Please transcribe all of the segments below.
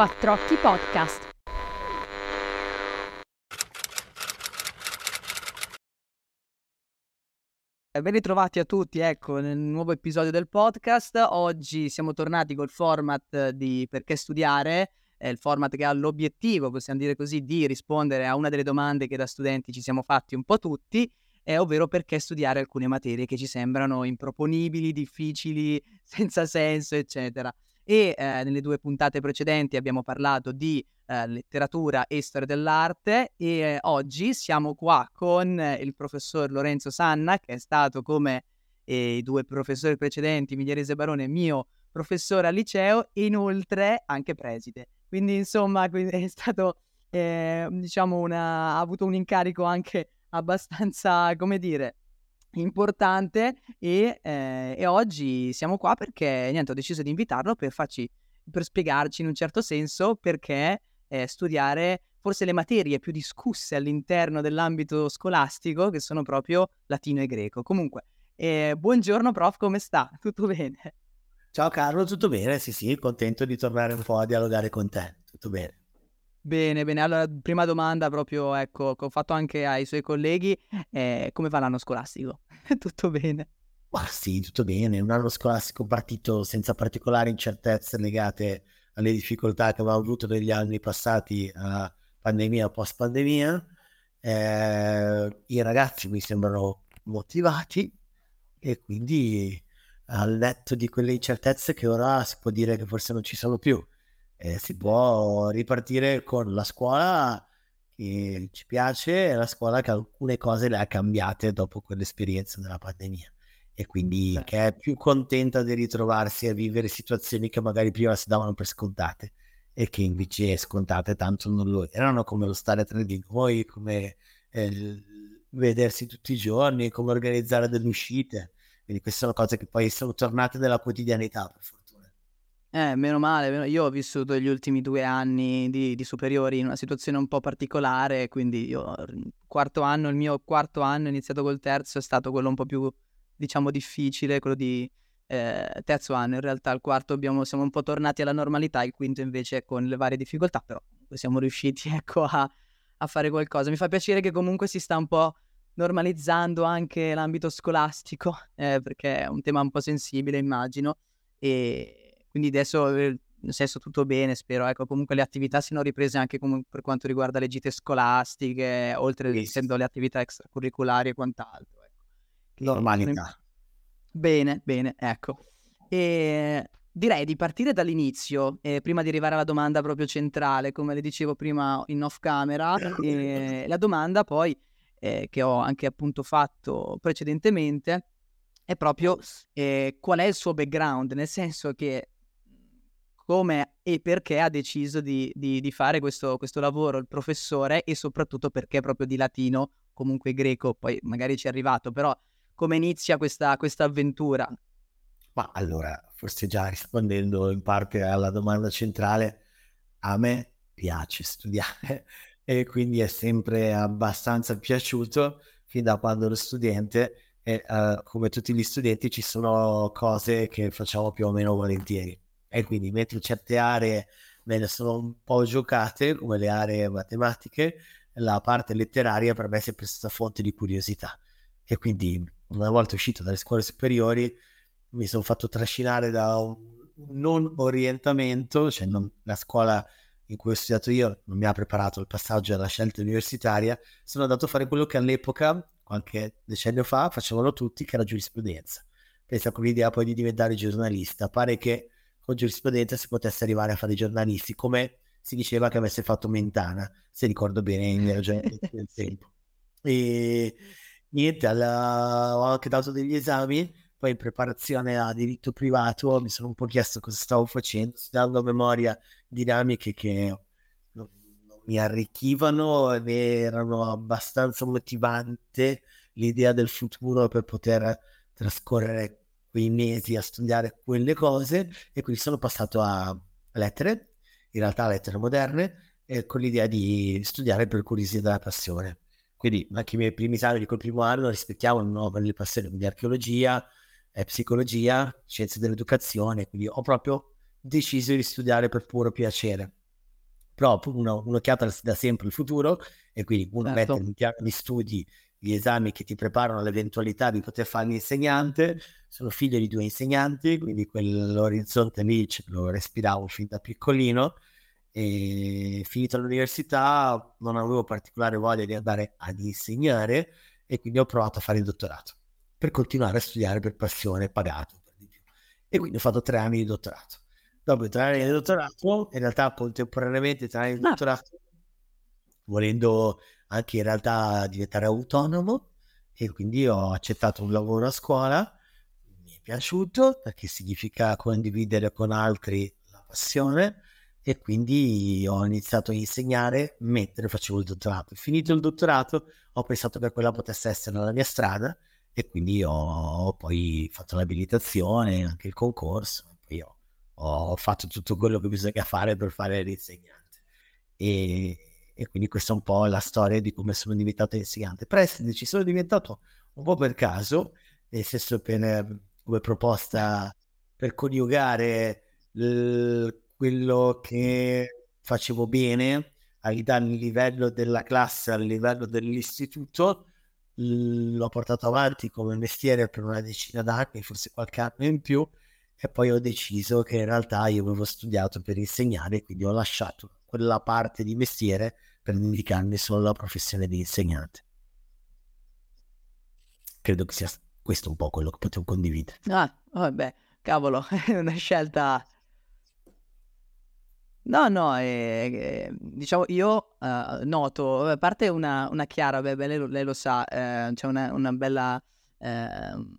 Quattro Occhi Podcast. Ben ritrovati a tutti, ecco, nel nuovo episodio del podcast. Oggi siamo tornati col format di Perché studiare, è il format che ha l'obiettivo, possiamo dire così, di rispondere a una delle domande che da studenti ci siamo fatti un po' tutti, eh, ovvero perché studiare alcune materie che ci sembrano improponibili, difficili, senza senso, eccetera. E eh, nelle due puntate precedenti abbiamo parlato di eh, letteratura e storia dell'arte e eh, oggi siamo qua con il professor Lorenzo Sanna che è stato come eh, i due professori precedenti, Migliarese Barone, mio professore al liceo e inoltre anche preside. Quindi insomma è stato eh, diciamo una, ha avuto un incarico anche abbastanza, come dire, importante e, eh, e, oggi siamo qua perché niente, ho deciso di invitarlo per farci per spiegarci in un certo senso perché eh, studiare forse le materie più discusse all'interno dell'ambito scolastico, che sono proprio latino e greco. Comunque, eh, buongiorno prof, come sta? Tutto bene? Ciao Carlo, tutto bene? Sì, sì, contento di tornare un po' a dialogare con te. Tutto bene. Bene, bene. Allora, prima domanda proprio, ecco, che ho fatto anche ai suoi colleghi, eh, come va l'anno scolastico? tutto bene? Ma sì, tutto bene. Un anno scolastico partito senza particolari incertezze legate alle difficoltà che avevamo avuto negli anni passati a pandemia post pandemia. Eh, I ragazzi mi sembrano motivati e quindi al netto di quelle incertezze che ora si può dire che forse non ci sono più, eh, si può ripartire con la scuola che ci piace e la scuola che alcune cose le ha cambiate dopo quell'esperienza della pandemia e quindi certo. che è più contenta di ritrovarsi a vivere situazioni che magari prima si davano per scontate e che invece scontate tanto non lo erano come lo stare tra di noi, come eh, vedersi tutti i giorni, come organizzare delle uscite. Quindi queste sono cose che poi sono tornate nella quotidianità, per fortuna. Eh, meno male, io ho vissuto gli ultimi due anni di, di superiori in una situazione un po' particolare, quindi io quarto anno, il mio quarto anno iniziato col terzo è stato quello un po' più diciamo difficile, quello di eh, terzo anno. In realtà al quarto abbiamo, siamo un po' tornati alla normalità, il quinto invece con le varie difficoltà, però siamo riusciti ecco, a, a fare qualcosa. Mi fa piacere che comunque si sta un po' normalizzando anche l'ambito scolastico, eh, perché è un tema un po' sensibile, immagino, e quindi adesso eh, nel senso tutto bene, spero. Ecco, comunque le attività siano riprese anche per quanto riguarda le gite scolastiche, oltre yes. essendo le attività extracurriculari e quant'altro normalità. Bene, bene, ecco. E direi di partire dall'inizio, eh, prima di arrivare alla domanda proprio centrale, come le dicevo prima in off camera. Eh, la domanda poi, eh, che ho anche appunto fatto precedentemente, è proprio eh, qual è il suo background, nel senso che come e perché ha deciso di, di, di fare questo, questo, lavoro il professore e soprattutto perché proprio di latino, comunque greco, poi magari ci è arrivato, però come inizia questa, questa avventura? Ma allora, forse già rispondendo in parte alla domanda centrale, a me piace studiare e quindi è sempre abbastanza piaciuto fin da quando ero studente e uh, come tutti gli studenti ci sono cose che facciamo più o meno volentieri e quindi mentre certe aree me ne sono un po' giocate come le aree matematiche la parte letteraria per me è sempre stata fonte di curiosità e quindi una volta uscito dalle scuole superiori mi sono fatto trascinare da un non orientamento, cioè non, la scuola in cui ho studiato io non mi ha preparato il passaggio alla scelta universitaria, sono andato a fare quello che all'epoca, qualche decennio fa, facevano tutti, che era giurisprudenza. Pensa con l'idea poi di diventare giornalista. Pare che con giurisprudenza si potesse arrivare a fare i giornalisti, come si diceva che avesse fatto Mentana, se ricordo bene in ragionamenti del tempo. E niente, alla... ho anche dato degli esami, poi in preparazione a diritto privato mi sono un po' chiesto cosa stavo facendo, studiando a memoria dinamiche che non, non mi arricchivano ed erano abbastanza motivante l'idea del futuro per poter trascorrere quei mesi a studiare quelle cose e quindi sono passato a lettere, in realtà lettere moderne, e con l'idea di studiare per curiosità della passione. Quindi anche i miei primi esami di quel primo anno rispecchiavano no, le passioni di archeologia, eh, psicologia, scienze dell'educazione, quindi ho proprio deciso di studiare per puro piacere. però uno, un'occhiata da sempre il futuro e quindi uno Certo. mette in piano di studi gli esami che ti preparano all'eventualità di poter fare l'insegnante. Sono figlio di due insegnanti, quindi quell'orizzonte lì lo respiravo fin da piccolino e finito l'università non avevo particolare voglia di andare ad insegnare e quindi ho provato a fare il dottorato per continuare a studiare per passione, pagato per di più. E quindi ho fatto tre anni di dottorato. Dopo i tre anni di dottorato, in realtà contemporaneamente tre anni di dottorato, volendo anche in realtà diventare autonomo e quindi ho accettato un lavoro a scuola, mi è piaciuto perché significa condividere con altri la passione e quindi ho iniziato a insegnare mentre facevo il dottorato. Finito il dottorato ho pensato che quella potesse essere la mia strada e quindi ho poi fatto l'abilitazione, anche il concorso, poi ho, ho fatto tutto quello che bisogna fare per fare l'insegnante. E, e quindi questa è un po' la storia di come sono diventato insegnante. Preside ci sono diventato un po' per caso, nel senso per, come proposta per coniugare l- quello che facevo bene a livello della classe, a livello dell'istituto, l'ho portato avanti come mestiere per una decina d'anni, forse qualche anno in più, e poi ho deciso che in realtà io avevo studiato per insegnare, quindi ho lasciato quella parte di mestiere per dedicarmi solo alla professione di insegnante. Credo che sia questo un po' quello che potevo condividere. Ah, vabbè, cavolo, è una scelta No, no, ehm, diciamo io, uhm, noto a parte una una chiara beh, beh, lei lo lei lo sa, ehm, c'è una una bella ehm,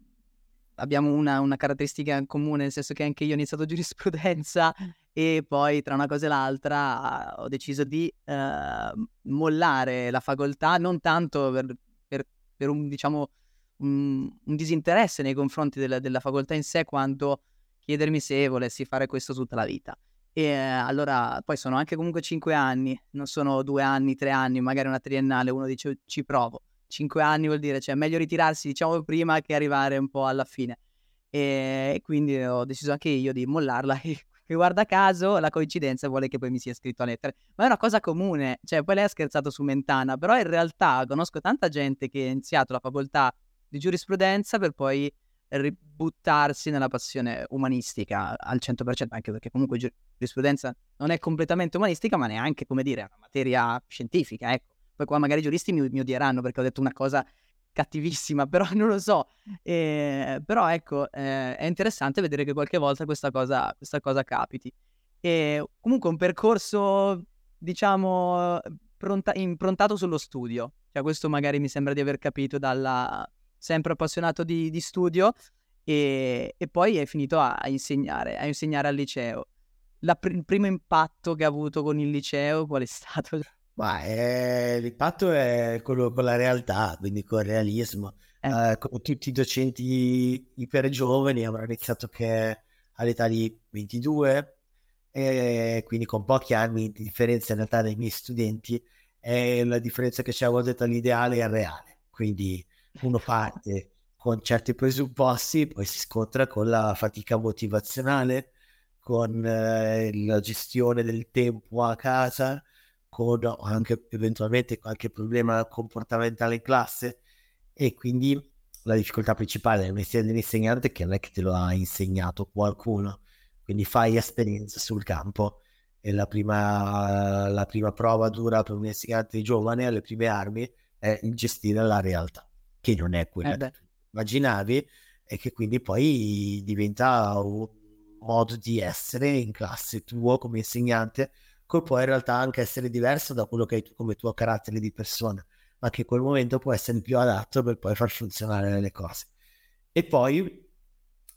abbiamo una una caratteristica in comune, nel senso che anche io ho iniziato giurisprudenza e poi tra una cosa e l'altra ho deciso di, ehm, mollare la facoltà, non tanto per per per un diciamo, un un disinteresse nei confronti della della facoltà in sé, quanto chiedermi se volessi fare questo tutta la vita. E allora poi sono anche comunque 5 anni, non sono 2 anni, 3 anni, magari una triennale, uno dice: "Ci provo". 5 anni vuol dire cioè meglio ritirarsi diciamo prima che arrivare un po' alla fine. E quindi ho deciso anche io di mollarla e e guarda caso la coincidenza vuole che poi mi sia iscritto a lettere. Ma è una cosa comune, cioè poi lei ha scherzato su Mentana, però in realtà conosco tanta gente che ha iniziato la facoltà di giurisprudenza per poi ributtarsi nella passione umanistica al 100%, anche perché comunque giurisprudenza non è completamente umanistica, ma neanche, come dire, è una materia scientifica, ecco. Poi qua magari i giuristi mi mi odieranno perché ho detto una cosa cattivissima, però non lo so. Ehm, però ecco, ehm, è interessante vedere che qualche volta questa cosa questa cosa capiti. E comunque un percorso, diciamo, pronta improntato sullo studio. Cioè questo magari mi sembra di aver capito dalla sempre appassionato di di studio, ehm, e poi hai finito a a insegnare, a insegnare al liceo. Pr il primo impatto che ha avuto con il liceo qual è stato? Ma, ehm, l'impatto è quello con la realtà, quindi col realismo. Eh. Ehm, come tutti i docenti iper giovani avrò iniziato che all'età di 22, e quindi con pochi anni di differenza in realtà dai miei studenti, e la differenza che c'è a volte tra l'ideale e il reale. Quindi uno parte con certi presupposti, poi si scontra con la fatica motivazionale, con la gestione del tempo a casa, con anche eventualmente qualche problema comportamentale in classe. E quindi la difficoltà principale del mestiere dell'insegnante è che non è che te lo ha insegnato qualcuno, quindi fai esperienza sul campo. E la prima, la prima prova dura per un insegnante giovane alle prime armi è gestire la realtà, che non è quella Eh che immaginavi e che quindi poi diventa un modo di essere in classe tuo come insegnante, che può in realtà anche essere diverso da quello che hai tu come tuo carattere di persona, ma che in quel momento può essere il più adatto per poi far funzionare le cose. E poi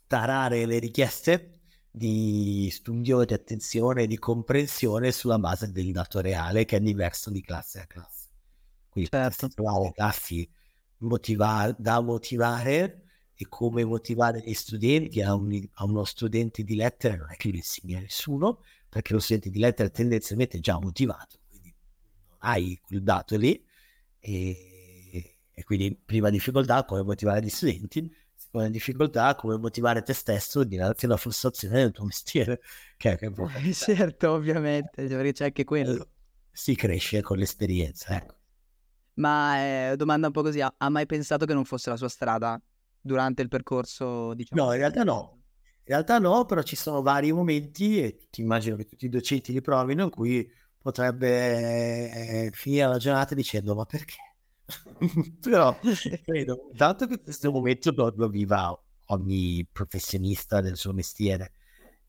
tarare le richieste di studio, di attenzione, di comprensione sulla base del dato reale che è diverso di classe a classe. Quindi Certo. trovare classi motiva- da motivare e come motivare gli studenti a, un- a uno studente di lettere non è che lo insegna nessuno, perché lo studente di lettere tendenzialmente è già motivato, quindi non hai quel dato lì e, e quindi prima difficoltà come motivare gli studenti, seconda difficoltà come motivare te stesso dinanzi alla frustrazione del tuo mestiere, che è, che è Eh, certo, ovviamente, perché c'è anche quello. si cresce con l'esperienza. Ecco. Ma eh, domanda un po' così, ha, ha mai pensato che non fosse la sua strada durante il percorso? Diciamo, no, in realtà no. In realtà no, però ci sono vari momenti, e ti immagino che tutti i docenti li provino, in cui potrebbe eh, finire la giornata dicendo ma perché? però credo tanto che questo momento lo, lo viva ogni professionista del suo mestiere.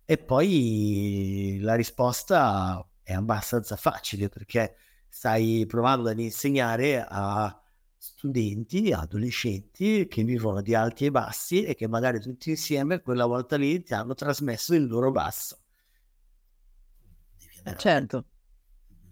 E poi la risposta è abbastanza facile perché stai provando ad insegnare a studenti, adolescenti che vivono di alti e bassi e che magari tutti insieme quella volta lì ti hanno trasmesso il loro basso. Eh, certo.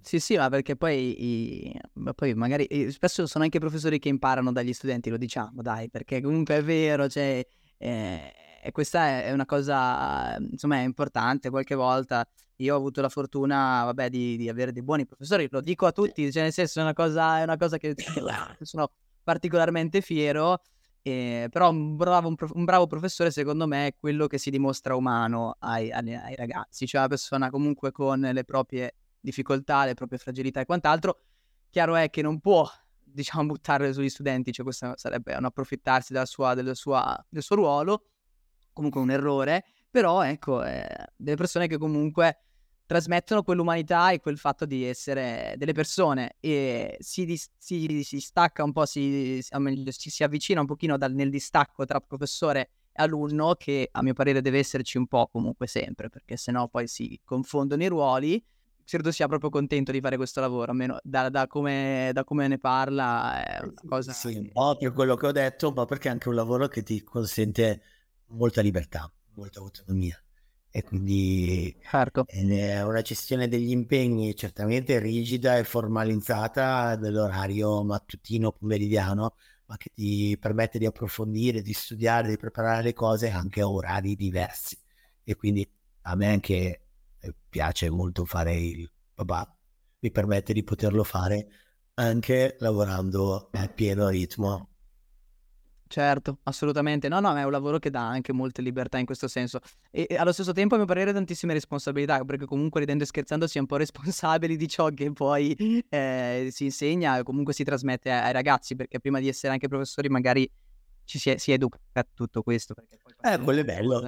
Sì, sì, ma perché poi, i, poi magari spesso sono anche professori che imparano dagli studenti, lo diciamo, dai, perché comunque è vero, cioè, eh, e questa è una cosa, insomma, è importante. Qualche volta io ho avuto la fortuna, vabbè, di, di avere dei buoni professori, lo dico a tutti, cioè nel senso è una cosa, è una cosa che sono particolarmente fiero. Eh, però un bravo, un, prof- un bravo, professore, secondo me, è quello che si dimostra umano ai, ai, ai, ragazzi, cioè una persona comunque con le proprie difficoltà, le proprie fragilità e quant'altro. Chiaro è che non può, diciamo, buttarle sugli studenti, cioè questo sarebbe un approfittarsi sua, sua, del suo ruolo, comunque un errore, però ecco, eh, delle persone che comunque trasmettono quell'umanità e quel fatto di essere delle persone e si, si, si stacca un po', si, si, si avvicina un pochino dal, nel distacco tra professore e alunno che a mio parere deve esserci un po' comunque sempre perché sennò poi si confondono i ruoli credo sia proprio contento di fare questo lavoro, almeno da, da, come, da come, ne parla è una cosa... Sì, un po' per quello che ho detto, ma perché è anche un lavoro che ti consente molta libertà, molta autonomia e quindi certo. è una gestione degli impegni certamente rigida e formalizzata dell'orario mattutino pomeridiano ma che ti permette di approfondire, di studiare, di preparare le cose anche a orari diversi e quindi a me anche eh, piace molto fare il papà mi permette di poterlo fare anche lavorando a pieno ritmo Certo, assolutamente. No, no, è un lavoro che dà anche molte libertà in questo senso. E, e allo stesso tempo, a mio parere, tantissime responsabilità, perché comunque ridendo e scherzando si è un po' responsabili di ciò che poi eh, si insegna o comunque si trasmette ai, ai, ragazzi, perché prima di essere anche professori magari ci si, è, si educa a tutto questo. eh, quello è bello.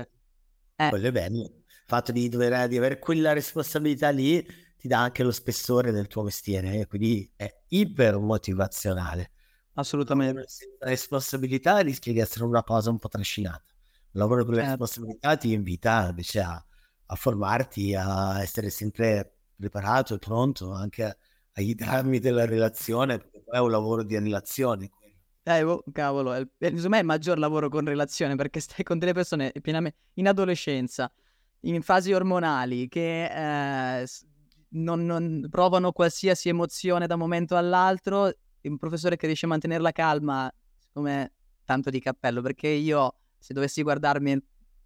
Eh. Quello è bello. Il fatto di, dover, di avere quella responsabilità lì ti dà anche lo spessore del tuo mestiere, eh? quindi è iper motivazionale. Assolutamente. La responsabilità rischia di essere una cosa un po' trascinata. Il lavoro con le certo. responsabilità ti invita invece a, a, formarti, a essere sempre preparato e pronto anche ai drammi della relazione, perché poi è un lavoro di relazione. Eh, oh, cavolo, è, me è il maggior lavoro con relazione perché stai con delle persone in adolescenza, in fasi ormonali, che eh, non, non provano qualsiasi emozione da un momento all'altro un professore che riesce a mantenere la calma, secondo me, tanto di cappello, perché io, se dovessi guardarmi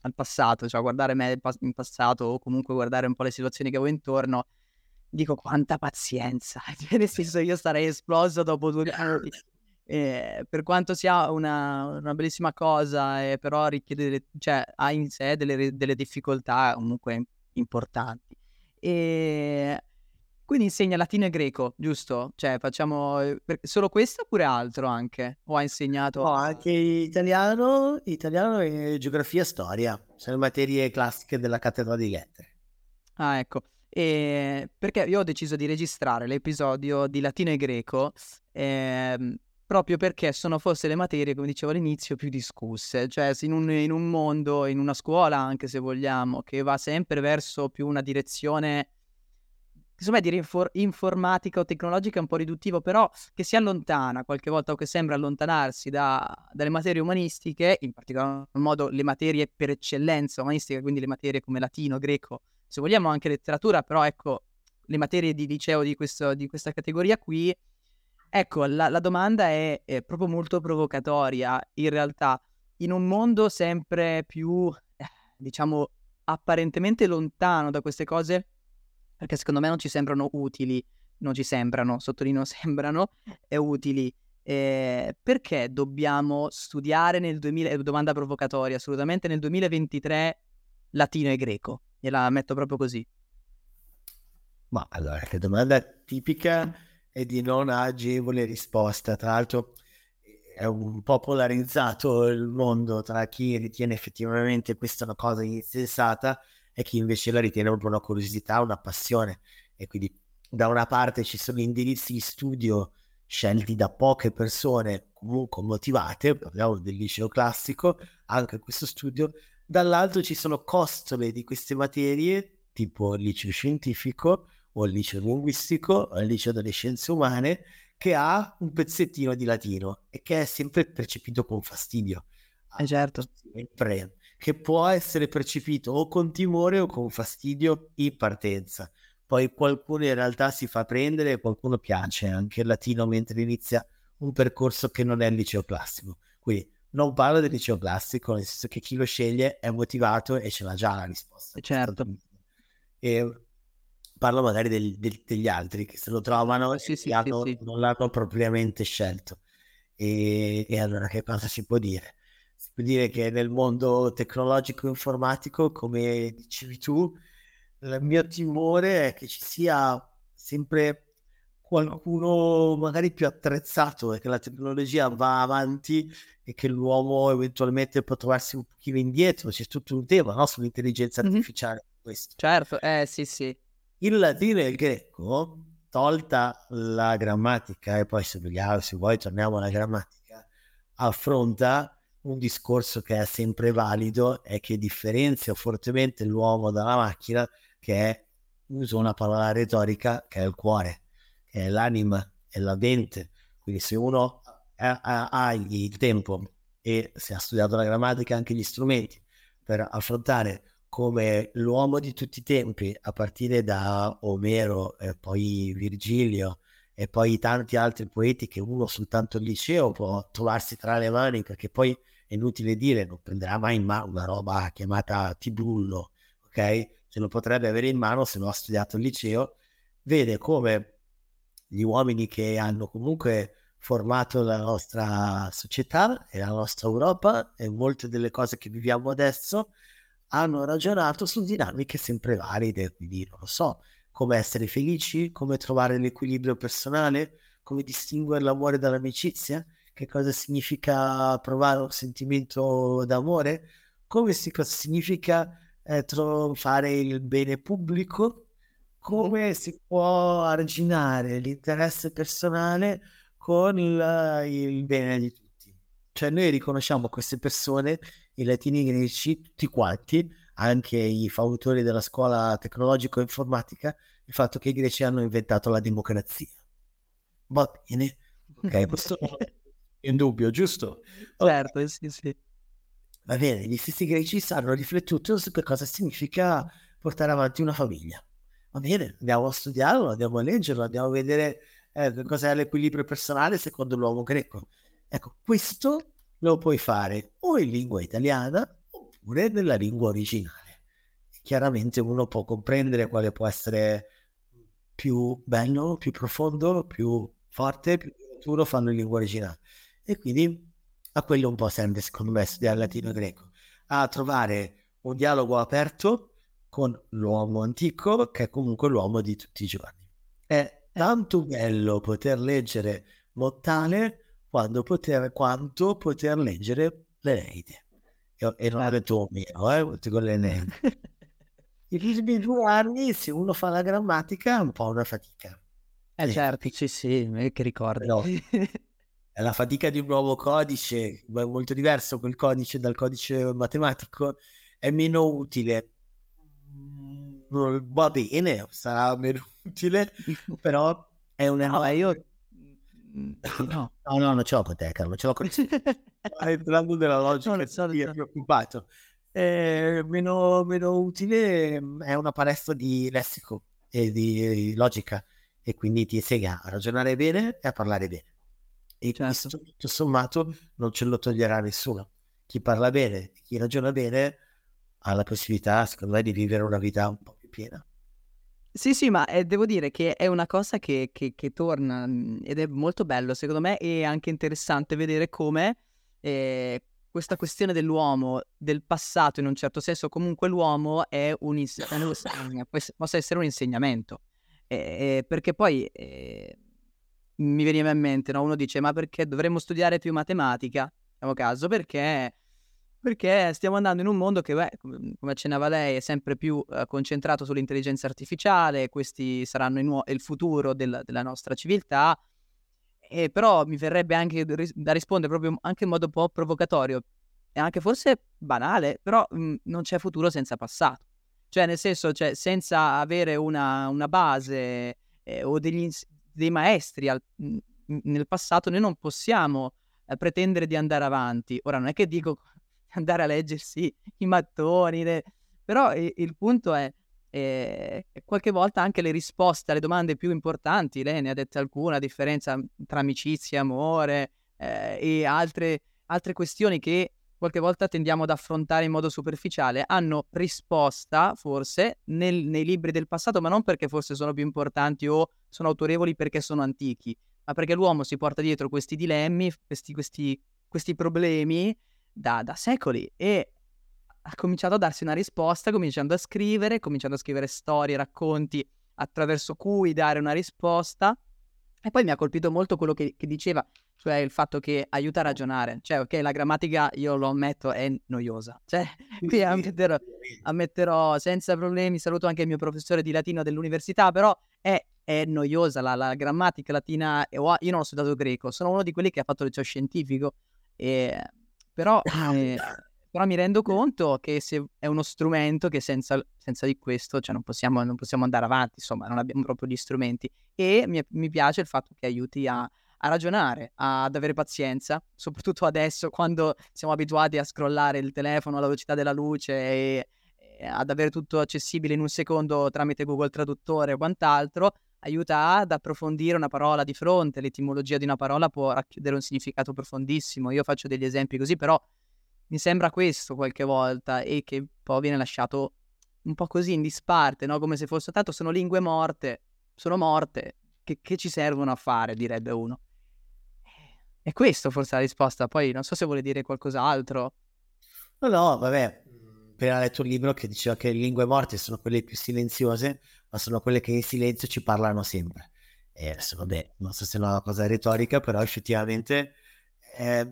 al passato, cioè guardare me in passato o comunque guardare un po' le situazioni che avevo intorno, dico quanta pazienza, cioè, nel senso io sarei esploso dopo due minuti. Eh, per quanto sia una, una bellissima cosa, eh, però richiede, cioè, ha in sé delle, delle difficoltà comunque importanti. E quindi insegna latino e greco, giusto? Cioè, facciamo eh, solo questo oppure altro anche? O ha insegnato? No, anche italiano, italiano e geografia e storia. Sono materie classiche della cattedra di lettere. Ah, ecco. E perché io ho deciso di registrare l'episodio di latino e greco ehm, proprio perché sono forse le materie, come dicevo all'inizio, più discusse. Cioè, in un, in un mondo, in una scuola anche se vogliamo, che va sempre verso più una direzione insomma dire infor- informatica o tecnologica è un po' riduttivo, però che si allontana qualche volta o che sembra allontanarsi da, dalle materie umanistiche, in particolar modo le materie per eccellenza umanistiche, quindi le materie come latino, greco, se vogliamo anche letteratura, però ecco, le materie di liceo di, questo, di questa categoria qui, ecco, la, la domanda è, è, proprio molto provocatoria, in realtà, in un mondo sempre più, eh, diciamo, apparentemente lontano da queste cose, perché secondo me non ci sembrano utili, non ci sembrano, sottolineo sembrano, è utili. Eh, perché dobbiamo studiare nel 2000, domanda provocatoria, assolutamente nel 2023 latino e greco? Gliela metto proprio così. Ma allora, che domanda tipica e di non agevole risposta. Tra l'altro è un po' polarizzato il mondo tra chi ritiene effettivamente questa una cosa insensata e chi invece la ritiene proprio una curiosità, una passione. E quindi da una parte ci sono indirizzi di studio scelti da poche persone comunque motivate, parliamo del liceo classico, anche questo studio, dall'altro ci sono costole di queste materie, tipo il liceo scientifico o il liceo linguistico o il liceo delle scienze umane, che ha un pezzettino di latino e che è sempre percepito con fastidio. Eh certo. Sempre, che può essere percepito o con timore o con fastidio in partenza poi qualcuno in realtà si fa prendere e qualcuno piace anche il latino mentre inizia un percorso che non è il liceo classico. Quindi non parlo del liceo classico, nel senso che chi lo sceglie è motivato e ce l'ha già la risposta. Certo. E parlo magari del, del, degli altri che se lo trovano sì, sì, hanno, sì, non l'hanno propriamente scelto. E, e, allora che cosa si può dire? Si può dire che nel mondo tecnologico informatico, come dicevi tu, il mio timore è che ci sia sempre qualcuno magari più attrezzato e che la tecnologia va avanti e che l'uomo eventualmente può trovarsi un pochino indietro. C'è tutto un tema no? sull'intelligenza artificiale. Mm-hmm. Certo, eh sì sì. Il latino e il greco, tolta la grammatica, e poi se vogliamo, se vuoi torniamo alla grammatica, affronta un discorso che è sempre valido e che differenzia fortemente l'uomo dalla macchina che è, uso una parola retorica, che è il cuore, che è l'anima, è la mente. Quindi se uno ha, ha, ha il tempo e se ha studiato la grammatica anche gli strumenti per affrontare come l'uomo di tutti i tempi, a partire da Omero e poi Virgilio e poi tanti altri poeti che uno soltanto il liceo può trovarsi tra le mani, perché poi è inutile dire, non prenderà mai in mano una roba chiamata Tibullo, ok? ce lo potrebbe avere in mano se non ha studiato il liceo, vede come gli uomini che hanno comunque formato la nostra società e la nostra Europa e molte delle cose che viviamo adesso hanno ragionato su dinamiche sempre valide, quindi non lo so, come essere felici, come trovare l'equilibrio personale, come distinguere l'amore dall'amicizia, che cosa significa provare un sentimento d'amore, come si, cosa significa eh, fare il bene pubblico, come si può arginare l'interesse personale con il, il bene di tutti. Cioè noi riconosciamo queste persone, i latini greci, tutti quanti, anche i fautori della scuola tecnologico-informatica, il fatto che i greci hanno inventato la democrazia. Va bene, ok, questo è in dubbio, giusto? Certo, sì, sì. Va bene, gli stessi greci hanno riflettuto su che cosa significa portare avanti una famiglia. Va bene, andiamo a studiarlo, andiamo a leggerlo, andiamo a vedere eh, cos'è l'equilibrio personale secondo l'uomo greco. Ecco, questo lo puoi fare o in lingua italiana oppure nella lingua originale. Chiaramente uno può comprendere quale può essere più bello, più profondo, più forte, più duraturo fanno in lingua originale. E quindi a quello un po' serve secondo me studiare latino e greco, a trovare un dialogo aperto con l'uomo antico che è comunque l'uomo di tutti i giorni. È tanto bello poter leggere Mottale quando poter, quanto poter leggere l'Eneide. E, non mio, eh, con l'Eneide. I primi due anni, se uno fa la grammatica, è un po' una fatica. Eh certo, sì, sì, che ricordo. Però, la fatica di un nuovo codice, è molto diverso quel codice dal codice matematico, è meno utile. Mm, va bene, sarà meno utile, però è una... No, io... Mm, no. no, no, non ce l'ho con te, Carlo, ce l'ho con te. Entrando nella logica, no, so, ti è preoccupato. È meno, meno utile mm, è una palestra di lessico e di logica e quindi ti insegna a ragionare bene e a parlare bene e certo. questo tutto sommato non ce lo toglierà nessuno. Chi parla bene, chi ragiona bene, ha la possibilità, secondo me, di vivere una vita un po' più piena. Sì, sì, ma eh, devo dire che è una cosa che, che, che, torna mhmm, ed è molto bello, secondo me, e anche interessante vedere come eh, questa questione dell'uomo, del passato in un certo senso, comunque l'uomo è un ins- possa essere un insegnamento. eh, perché poi eh, mi veniva in mente, no? uno dice ma perché dovremmo studiare più matematica? Facciamo caso, perché perché stiamo andando in un mondo che, beh, come accennava lei, è sempre più uh, concentrato sull'intelligenza artificiale, questi saranno nu- il futuro del, della nostra civiltà, e però mi verrebbe anche da rispondere proprio anche in modo un po' provocatorio, e anche forse banale, però mh, non c'è futuro senza passato. Cioè, nel senso, cioè, senza avere una, una base eh, o degli, dei maestri al, mh, nel passato, noi non possiamo eh, pretendere di andare avanti. Ora, non è che dico andare a leggersi i mattoni, le... però il, il punto è eh, qualche volta anche le risposte alle domande più importanti, lei ne ha dette alcune, la differenza tra amicizia amore eh, e altre, altre questioni che qualche volta tendiamo ad affrontare in modo superficiale, hanno risposta forse nel, nei libri del passato, ma non perché forse sono più importanti o sono autorevoli perché sono antichi, ma perché l'uomo si porta dietro questi dilemmi, questi, questi, questi problemi da, da secoli e ha cominciato a darsi una risposta cominciando a scrivere, cominciando a scrivere storie, racconti attraverso cui dare una risposta. E poi mi ha colpito molto quello che, che, diceva, cioè il fatto che aiuta a ragionare. Cioè, ok, la grammatica, io lo ammetto, è noiosa. Cioè, qui ammetterò, ammetterò senza problemi, saluto anche il mio professore di latino dell'università, però è, è noiosa la, la, grammatica latina. Io non ho studiato greco, sono uno di quelli che ha fatto il liceo scientifico. E però, eh, però mi rendo conto che se è uno strumento che senza, senza di questo cioè non, possiamo, non, possiamo, andare avanti, insomma, non abbiamo proprio gli strumenti. E mi, mi piace il fatto che aiuti a, a ragionare, ad avere pazienza, soprattutto adesso quando siamo abituati a scrollare il telefono alla velocità della luce e, e ad avere tutto accessibile in un secondo tramite Google Traduttore o quant'altro, aiuta ad approfondire una parola di fronte, l'etimologia di una parola può racchiudere un significato profondissimo. Io faccio degli esempi così, però mi sembra questo qualche volta e che poi viene lasciato un po' così in disparte, no? come se fosse tanto sono lingue morte, sono morte, che, che ci servono a fare, direbbe uno. E questo forse la risposta, poi non so se vuole dire qualcos'altro. No, no, vabbè, appena letto un libro che diceva che le lingue morte sono quelle più silenziose, ma sono quelle che in silenzio ci parlano sempre. E adesso, vabbè, non so se è una cosa retorica, però effettivamente eh,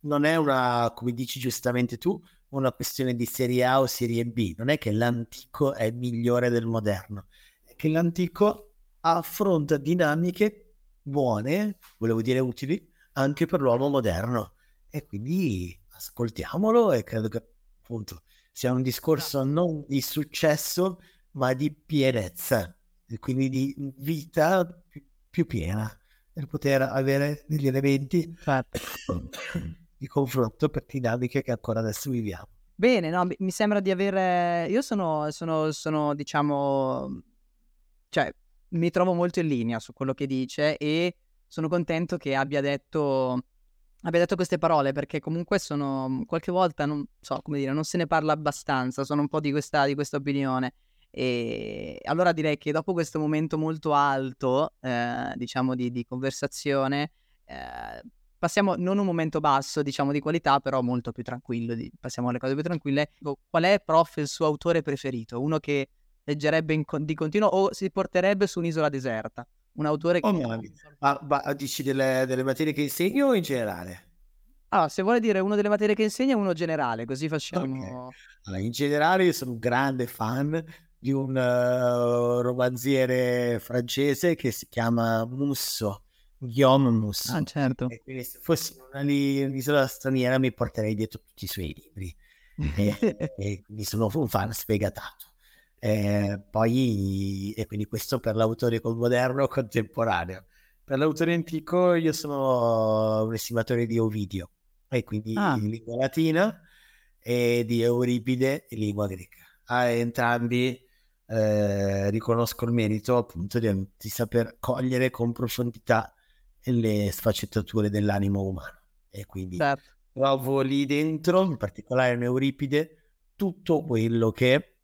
non è una, come dici giustamente tu, una questione di serie A o serie B. Non è che l'antico è migliore del moderno, è che l'antico affronta dinamiche buone, volevo dire utili, anche per l'uomo moderno. E quindi ascoltiamolo e credo che appunto sia un discorso non di successo, ma di pienezza, e quindi di vita più, più piena, per poter avere degli elementi certo. di confronto per dinamiche che ancora adesso viviamo. Bene, no, mi sembra di avere... Io sono, sono, sono, diciamo... Cioè, mi trovo molto in linea su quello che dice e sono contento che abbia detto abbia detto queste parole perché comunque sono qualche volta non so come dire non se ne parla abbastanza sono un po' di questa, di questa opinione e allora direi che dopo questo momento molto alto eh, diciamo di, di conversazione eh, passiamo non un momento basso diciamo di qualità però molto più tranquillo di, passiamo alle cose più tranquille qual è prof il suo autore preferito uno che leggerebbe in, di continuo o si porterebbe su un'isola deserta un autore oh, che... Ma, ma, dici delle, delle materie che insegno o in generale? Allora, se vuole dire uno delle materie che insegna, uno generale, così facciamo... Okay. Allora, in generale io sono un grande fan di un uh, romanziere francese che si chiama Musso, Guillaume Musso. Ah, certo. E quindi se fossi un'isola straniera mi porterei dietro tutti i suoi libri. e, e quindi sono un fan sfegatato. Eh, poi, e quindi questo per l'autore moderno contemporaneo. Per l'autore antico io sono un estimatore di Ovidio, e quindi ah. lingua latina, e di Euripide, lingua greca. A entrambi eh, riconosco il merito appunto di, di, saper cogliere con profondità le sfaccettature dell'animo umano. E quindi certo. trovo lì dentro, in particolare in Euripide, tutto quello che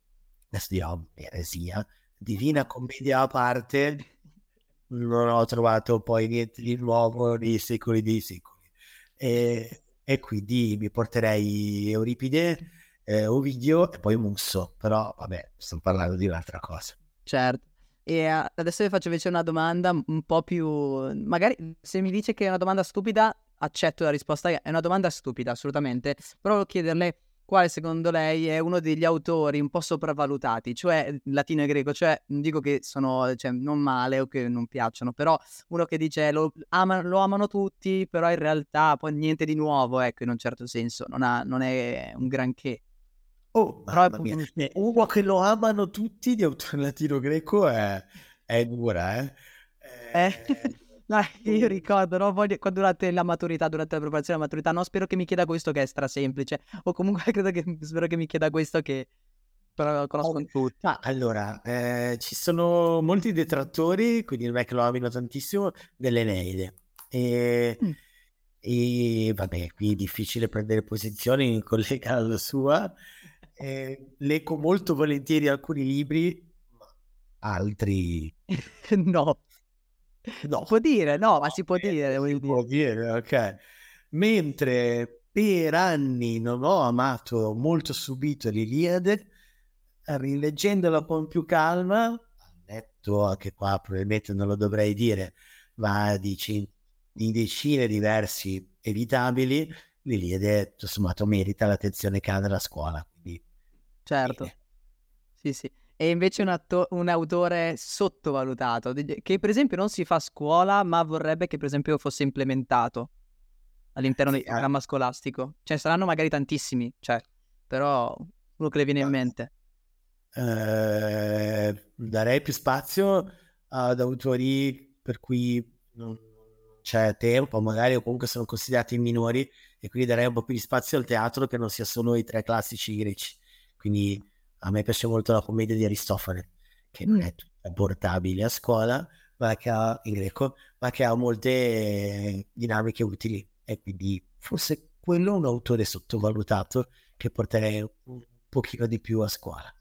adesso dirò eresia, Divina Commedia a parte, non ho trovato poi niente di nuovo nei secoli dei secoli. E, e quindi mi porterei Euripide, eh, Ovidio e poi Musso, però vabbè, sto parlando di un'altra cosa. Certo. E adesso vi faccio invece una domanda un po' più... Magari se mi dice che è una domanda stupida, accetto la risposta. È una domanda stupida, assolutamente. Però volevo chiederle quale secondo lei è uno degli autori un po' sopravvalutati, cioè latino e greco, cioè dico che sono cioè, non male o che non piacciono, però uno che dice lo, ama, lo amano tutti, però in realtà poi niente di nuovo, ecco, in un certo senso, non, ha, non è un granché. Oh, però. È... Uno che lo amano tutti di autore latino-greco è, è dura, eh? eh? eh No, io ricordo, no? Voglio, durante la maturità, durante la preparazione della maturità, no, spero che mi chieda questo che è stra semplice, o comunque credo che, spero che mi chieda questo che però conosco oh, tutti. Ah, allora, eh, ci sono molti detrattori, quindi non è che lo amino tantissimo, dell'Eneide. E, mm. e vabbè, qui è difficile prendere posizioni in collega alla sua. Eh, leggo molto volentieri alcuni libri, altri no. No. Può dire, no, ma si può dire. Si può dire, ok. Mentre per anni non ho amato molto subito l'Iliade, rileggendola con più calma, detto che qua probabilmente non lo dovrei dire, ma di, c- di decine di versi evitabili, l'Iliade tutto sommato merita l'attenzione che ha nella scuola. Certo. Bene. Sì, sì e invece un, atto- un, autore sottovalutato, che per esempio non si fa a scuola, ma vorrebbe che per esempio fosse implementato all'interno sì, del eh. programma eh. scolastico. Cioè, saranno magari tantissimi, cioè, però uno che le viene in mente. Eh, darei più spazio ad autori per cui non c'è tempo, magari o comunque sono considerati minori, e quindi darei un po' più di spazio al teatro che non sia solo i tre classici greci. Quindi a me piace molto la commedia di Aristofane, che non mm. è tutta portabile a scuola, ma che ha, in greco, ma che ha molte dinamiche utili. E quindi forse quello è un autore sottovalutato che porterei un pochino di più a scuola.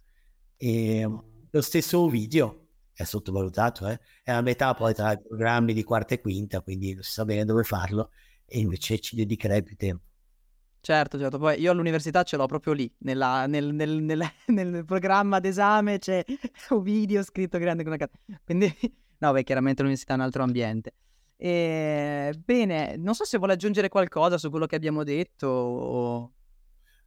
E lo stesso video è sottovalutato, eh? è a metà poi tra i programmi di quarta e quinta, quindi non si sa bene dove farlo, e invece ci dedicherei più tempo. Certo, certo, poi io all'università ce l'ho proprio lì, nella, nel, nel, nel, nel, programma d'esame c'è un video scritto grande come una cazzo. Quindi, no, beh, chiaramente l'università è un altro ambiente. E, bene, non so se vuole aggiungere qualcosa su quello che abbiamo detto o...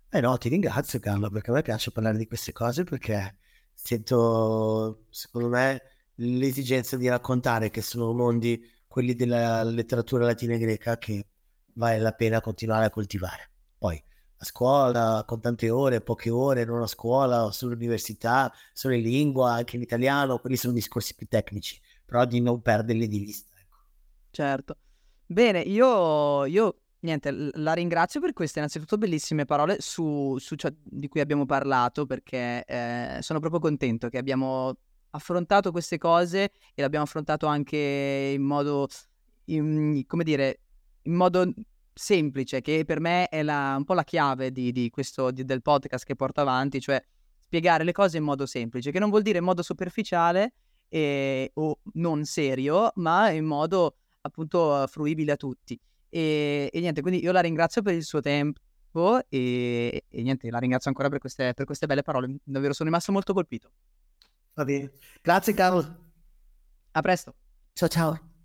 Eh no, ti ringrazio Carlo, perché a me piace parlare di queste cose perché sento, secondo me, l'esigenza di raccontare che sono mondi, quelli della letteratura latina e greca, che vale la pena continuare a coltivare. Poi a scuola con tante ore, poche ore, non a scuola, sull'università, solo in lingua, anche in italiano, quelli sono discorsi più tecnici, però di non perderli di vista. Ecco. Certo. Bene, io, io niente, la ringrazio per queste innanzitutto bellissime parole su, su ciò di cui abbiamo parlato, perché eh, sono proprio contento che abbiamo affrontato queste cose e l'abbiamo affrontato anche in modo, in, come dire, in modo semplice, che per me è la, un po' la chiave di, di questo, di, del podcast che porto avanti, cioè spiegare le cose in modo semplice, che non vuol dire in modo superficiale e, o non serio, ma in modo appunto fruibile a tutti. E, e, niente, quindi io la ringrazio per il suo tempo e, e niente, la ringrazio ancora per queste, per queste belle parole, davvero sono rimasto molto colpito. Va bene, grazie Carlo. A presto. Ciao ciao.